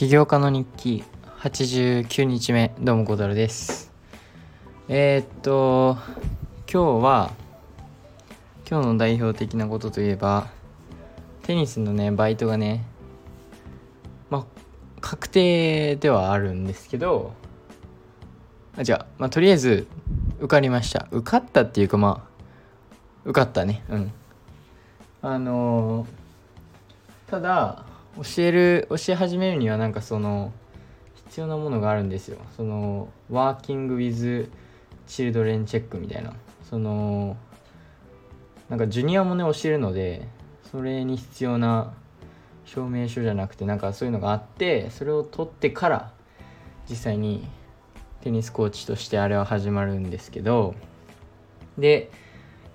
起業家の日記89日目どうも小太郎です。えー、っと今日は今日の代表的なことといえばテニスのねバイトがねまあ確定ではあるんですけどあじゃあ、まあ、とりあえず受かりました。受かったっていうかまあ受かったね。うん。あのー、ただ教える教え始めるにはなんかその必要なものがあるんですよ。そのワーキング・ウィズ・チルドレンチェックみたいな。そのなんかジュニアもね教えるのでそれに必要な証明書じゃなくてなんかそういうのがあってそれを取ってから実際にテニスコーチとしてあれは始まるんですけど。で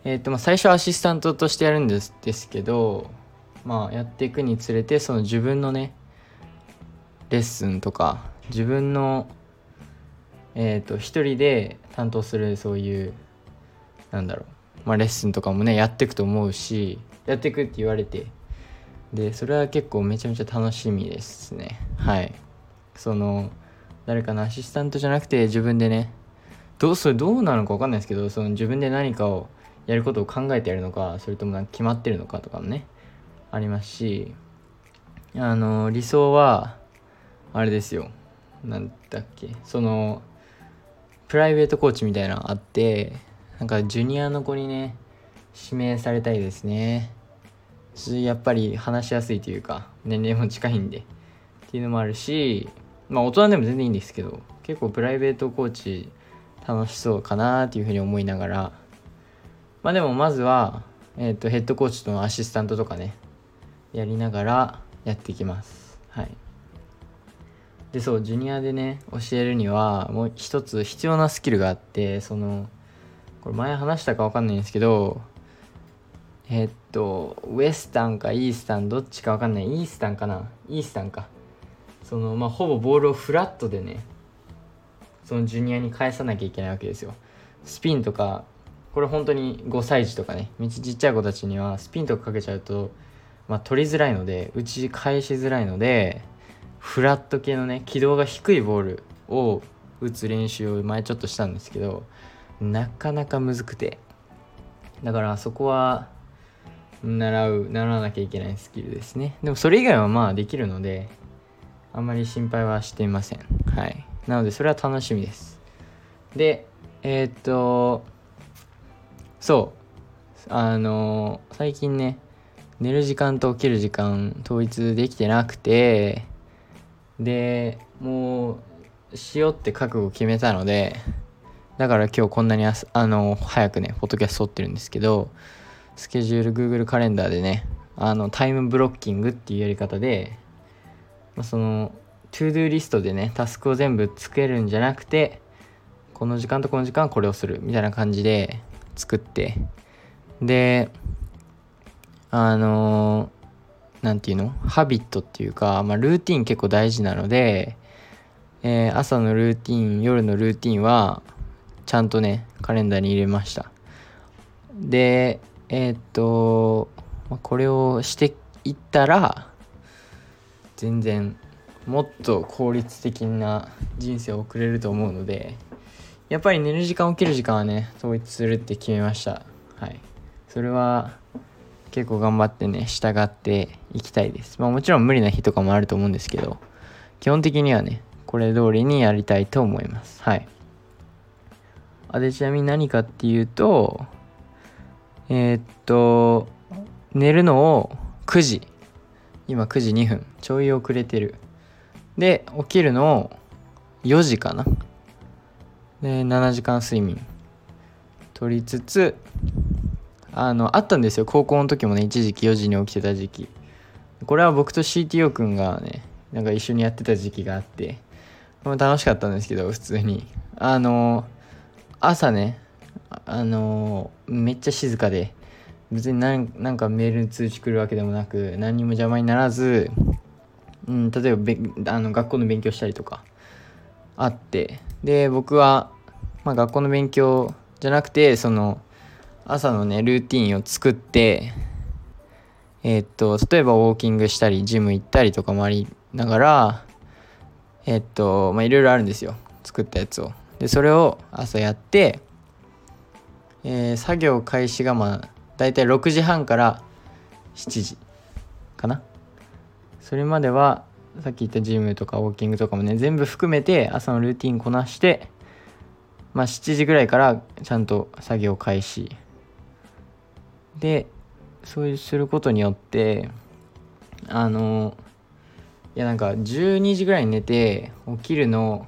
えっ、とまあ最初アシスタントとしてやるんですですけどまあやっていくにつれてその自分のねレッスンとか自分のえっ、ー、と一人で担当するそういうなんだろうまあレッスンとかもねやっていくと思うしやっていくって言われてでそれは結構めちゃめちゃ楽しみですね。はい。その誰かのアシスタントじゃなくて自分でねどうそれどうなのか分かんないですけどその自分で何かをやることを考えてやるのかそれともな決まってるのかとかもねありますしあの理想はあれですよ。なんだっけ。そのプライベートコーチみたいなのあってなんかジュニアの子にね指名されたいですね。やっぱり話しやすいというか年齢も近いんで。っていうのもあるしまあ大人でも全然いいんですけど結構プライベートコーチ楽しそうかなっていうふうに思いながら。まあでもまずは、えーとヘッドコーチとのアシスタントとかねやりながらやっていきます。はい。でそうジュニアでね教えるにはもう一つ必要なスキルがあってそのこれ前話したか分かんないんですけどえっとウエスタンかイースタンどっちか分かんない。イースタンかな。イースタンか。そのまあほぼボールをフラットでねそのジュニアに返さなきゃいけないわけですよ。スピンとかこれ本当に5歳児とかねめっちゃちっちゃい子たちにはスピンとかかけちゃうとまあ、取りづらいので打ち返しづらいのでフラット系のね軌道が低いボールを打つ練習を前ちょっとしたんですけどなかなかむずくて。だからそこは習う習わなきゃいけないスキルですね。でもそれ以外はまあできるのであんまり心配はしていません。はい。なのでそれは楽しみです。でえー、っとそう。あの最近ね寝る時間と起きる時間統一できてなくてでもうしようって覚悟決めたのでだから今日こんなにあの早くねフォトキャスト撮ってるんですけどスケジュール Google カレンダーでねあのタイムブロッキングっていうやり方で、ま、その ToDo リストでねタスクを全部つけるんじゃなくてこの時間とこの時間はこれをするみたいな感じで作ってであの何て言うの？ habit っていうか、まあ、ルーティン結構大事なので、えー、朝のルーティン夜のルーティンはちゃんとねカレンダーに入れました。でえー、っとこれをしていったら全然もっと効率的な人生を送れると思うのでやっぱり寝る時間起きる時間はね統一するって決めました。はい。それは結構頑張ってね、従っていきたいです。まあもちろん無理な日とかもあると思うんですけど、基本的にはね、これ通りにやりたいと思います。はい。あ、で、ちなみに何かっていうと、えー、っと、寝るのを9時。今9時2分。ちょい遅れてる。で、起きるのを4時かな。で、7時間睡眠。取りつつ、あのあったんですよ。高校の時もね一時期4時に起きてた時期。これは僕と CTO 君がねなんか一緒にやってた時期があって。これ楽しかったんですけど普通に。あの朝ねあのめっちゃ静かで別になんなんかメールに通知来るわけでもなく何にも邪魔にならず、うん、例えばべあの学校の勉強したりとかあって。で僕は、まあ、学校の勉強じゃなくてその朝のねルーティンを作ってえー、っと例えばウォーキングしたりジム行ったりとかもありながらえっとまあいろいろあるんですよ。作ったやつを。でそれを朝やって、えー、作業開始がまあ大体6時半から7時かな。それまではさっき言ったジムとかウォーキングとかもね全部含めて朝のルーティンこなしてまあ7時ぐらいからちゃんと作業開始でそうすることによってあのいやなんか12時ぐらいに寝て起きるの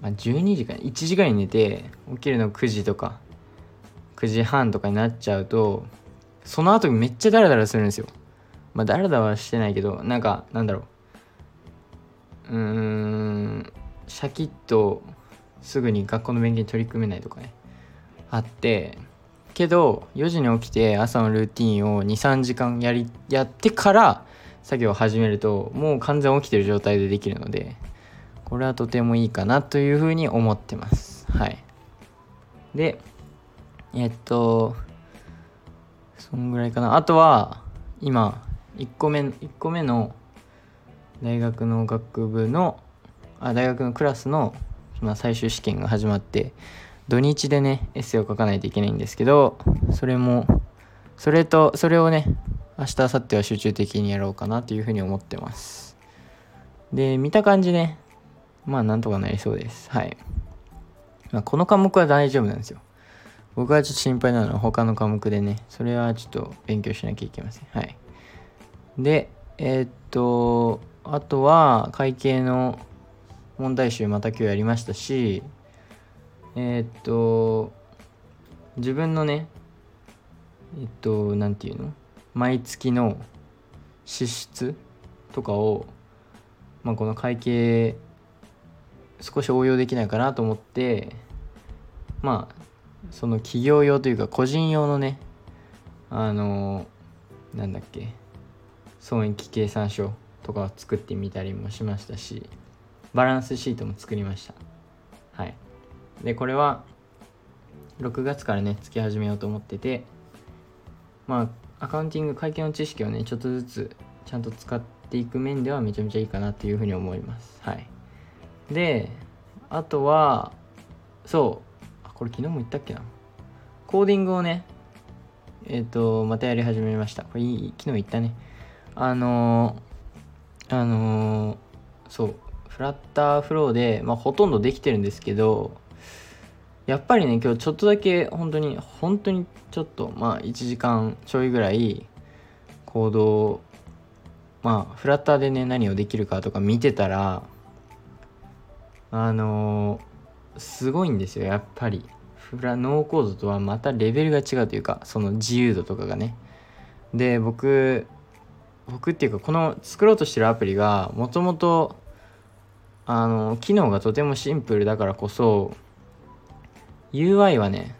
まあ12時か1時ぐらいに寝て起きるの9時とか9時半とかになっちゃうとその後めっちゃダラダラするんですよ。まあダラダラはしてないけどなんかなんだろう。うーんシャキッとすぐに学校の勉強に取り組めないとかねあってけど4時に起きて朝のルーティンを23時間やりやってから作業を始めるともう完全起きてる状態でできるのでこれはとてもいいかなというふうに思ってます。はい。でえっとそんぐらいかな。あとは今1個目1個目の大学の学部のあ大学のクラスの最終試験が始まって土日でねエッセイを書かないといけないんですけどそれもそれとそれをね明日明後日は集中的にやろうかなというふうに思ってます。で見た感じねまあなんとかなりそうです。はい、まあ、この科目は大丈夫なんですよ。僕はちょっと心配なのは他の科目でねそれはちょっと勉強しなきゃいけません。はい。でえー、っとあとは会計の問題集また今日やりましたしえー、っと自分のねえっと何て言うの？毎月の支出とかを、まあ、この会計少し応用できないかなと思ってまあその企業用というか個人用のねあのなんだっけ損益計算書とかを作ってみたりもしましたしバランスシートも作りました。はい。でこれは6月からねつき始めようと思っててまあアカウンティング会計の知識をねちょっとずつちゃんと使っていく面ではめちゃめちゃいいかなっていうふうに思います。はい。であとはそう。あこれ昨日も言ったっけな。コーディングをねえっ、ー、とまたやり始めました。これいい昨日言ったね。あのー、あのー、そう。フラッターフローで、まあ、ほとんどできてるんですけどやっぱりね今日ちょっとだけ本当に本当にちょっとまあ1時間ちょいぐらい行動まあフラッターでね何をできるかとか見てたらあのー、すごいんですよ。やっぱりフラノーコードとはまたレベルが違うというかその自由度とかがね。で僕僕っていうかこの作ろうとしてるアプリがもともとあの機能がとてもシンプルだからこそ UI はね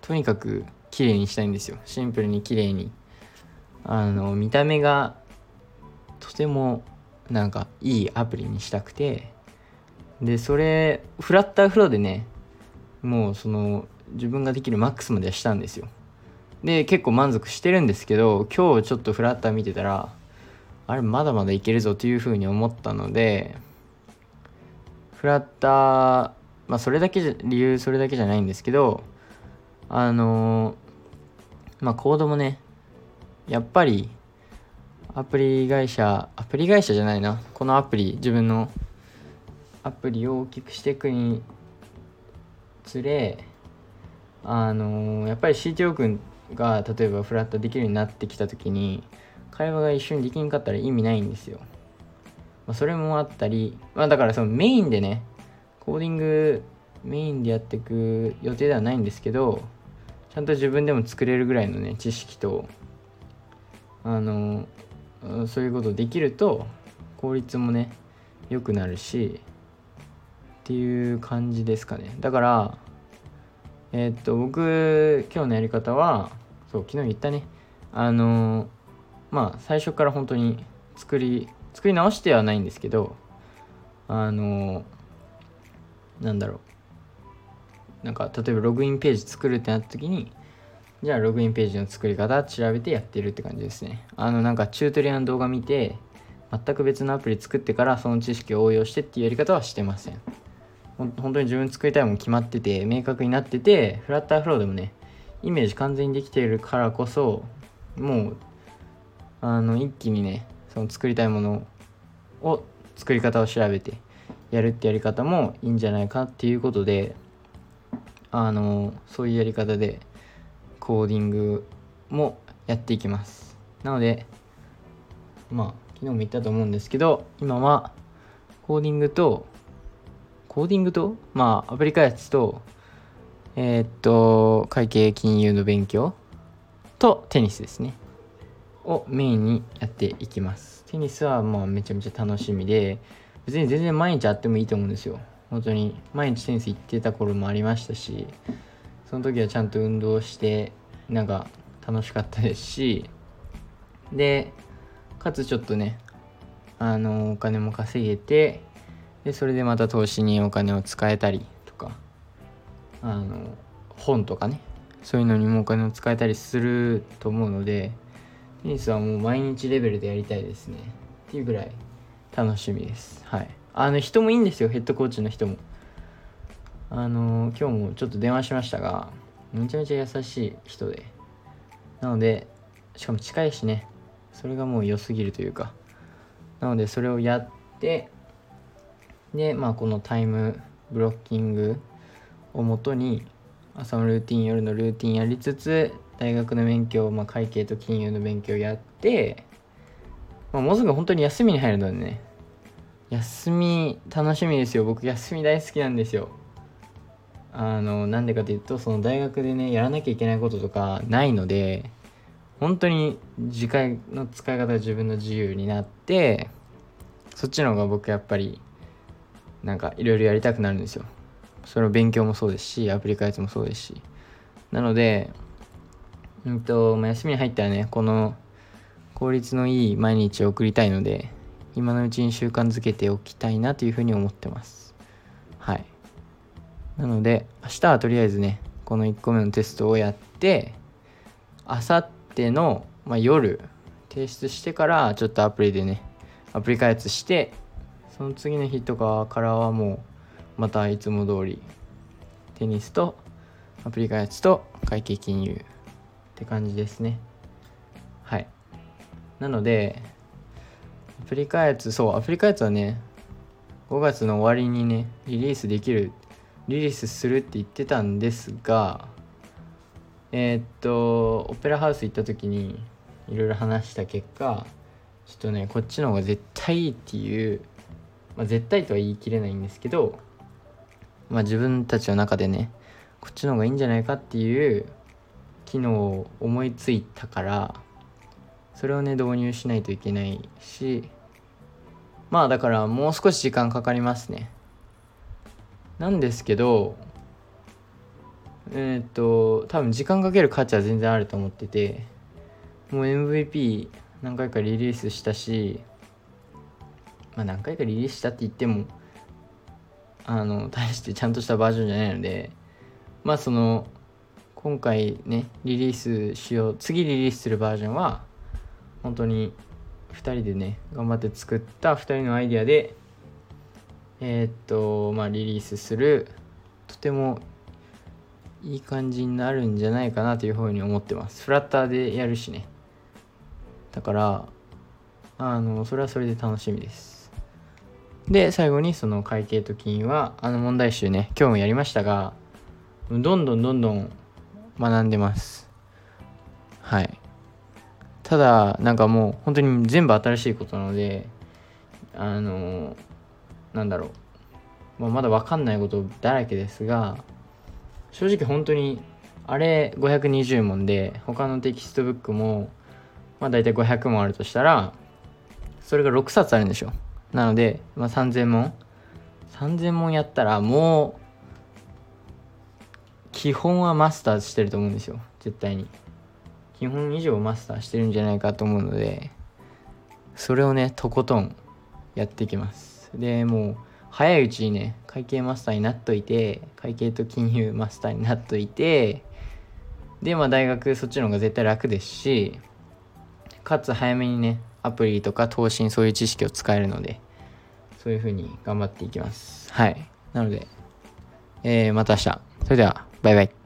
とにかく綺麗にしたいんですよ。シンプルに綺麗に。あの見た目がとてもなんかいいアプリにしたくて。でそれフラッターフローでねもうその自分ができるマックスまではしたんですよ。で結構満足してるんですけど今日ちょっとフラッター見てたらあれまだまだいけるぞというふうに思ったのでフラッター、まあそれだけじゃ、理由それだけじゃないんですけど、あのー、まあコードもね、やっぱりアプリ会社、アプリ会社じゃないな、このアプリ、自分のアプリを大きくしていくにつれ、あのー、やっぱり CTO 君が例えばフラットできるようになってきた時に会話が一緒にできんかったら意味ないんですよ。まあ、それもあったり、まあ、だからそのメインでねコーディングメインでやっていく予定ではないんですけどちゃんと自分でも作れるぐらいのね知識とあのそういうことできると効率もね良くなるしっていう感じですかね。だからえー、っと僕今日のやり方はそう昨日言ったね。あのまあ最初から本当に作り作り直してはないんですけどあのなんだろう。なんか例えばログインページ作るってなった時にじゃあログインページの作り方調べてやってるって感じですね。あのなんかチュートリアルの動画見て全く別のアプリ作ってからその知識を応用してっていうやり方はしてません。本当に自分作りたいもの決まってて明確になっててフラッターフローでもねイメージ完全にできているからこそもうあの一気にねその作りたいものを作り方を調べてやるってやり方もいいんじゃないかっていうことであのそういうやり方でコーディングもやっていきます。なのでまあ昨日も言ったと思うんですけど今はコーディングとコーディングとまあアプリ開発とえー、っと会計金融の勉強とテニスですね。をメインにやっていきます。テニスはまあめちゃめちゃ楽しみで別に全然毎日会ってもいいと思うんですよ。本当に毎日テニス行ってた頃もありましたしその時はちゃんと運動してなんか楽しかったですしでかつちょっとねあのお金も稼げてでそれでまた投資にお金を使えたりとかあの本とかねそういうのにもお金を使えたりすると思うのでテニスはもう毎日レベルでやりたいですね。っていうぐらい。楽しみです。はい。あの人もいいんですよ。ヘッドコーチの人も。あの今日もちょっと電話しましたがめちゃめちゃ優しい人で。なのでしかも近いしね。それがもう良すぎるというか。なのでそれをやってでまあこのタイムブロッキングをもとに朝のルーティン夜のルーティンやりつつ大学の勉強、まあ、会計と金融の勉強やって、まあ、もうすぐ本当に休みに入るのでね。休み楽しみですよ。僕休み大好きなんですよ。あのなんでかというとその大学でねやらなきゃいけないこととかないので本当に時間の使い方が自分の自由になってそっちの方が僕やっぱりなんかいろいろやりたくなるんですよ。それを勉強もそうですしアプリ開発もそうですし。なのでうんと、まあ、休みに入ったらねこの効率のいい毎日を送りたいので今のうちに習慣づけておきたいなというふうに思ってます。はい。なので明日はとりあえずねこの1個目のテストをやってあさっての、まあ、夜提出してからちょっとアプリでねアプリ開発してその次の日とかからはもうまたいつも通りテニスとアプリ開発と会計金融って感じですね。はい。なのでプリ開発そうアプリ開発はね5月の終わりにねリリースできるリリースするって言ってたんですがえー、っとオペラハウス行った時にいろいろ話した結果ちょっとねこっちの方が絶対いいっていうまあ、絶対とは言い切れないんですけど、まあ、自分たちの中でねこっちの方がいいんじゃないかっていう機能を思いついたからそれをね導入しないといけないしまあだからもう少し時間かかりますね。なんですけどえっ、と多分時間かける価値は全然あると思っててもう MVP 何回かリリースしたしまあ、何回かリリースしたって言ってもあの大してちゃんとしたバージョンじゃないのでまあその今回ねリリースしよう次リリースするバージョンは本当に2人でね頑張って作った2人のアイディアでえー、っとまあリリースするとてもいい感じになるんじゃないかなというふうに思ってます。フラッターでやるしね。だからあのそれはそれで楽しみです。で最後にその会計と金はあの問題集ね今日もやりましたがどんどんどんどん学んでます。はい。ただなんかもう本当に全部新しいことなのであのなんだろう、まあ、まだ分かんないことだらけですが正直本当にあれ520問で他のテキストブックもまあ大体500問あるとしたらそれが6冊あるんでしょなので、まあ、3000問。3000問やったらもう基本はマスターしてると思うんですよ。絶対に。基本以上マスターしてるんじゃないかと思うのでそれをねとことんやっていきます。でもう早いうちにね会計マスターになっといて会計と金融マスターになっといてでまあ大学そっちの方が絶対楽ですしかつ早めにねアプリとか投信そういう知識を使えるのでそういう風に頑張っていきます。はい。なので、えー、また明日。それではバイバイ。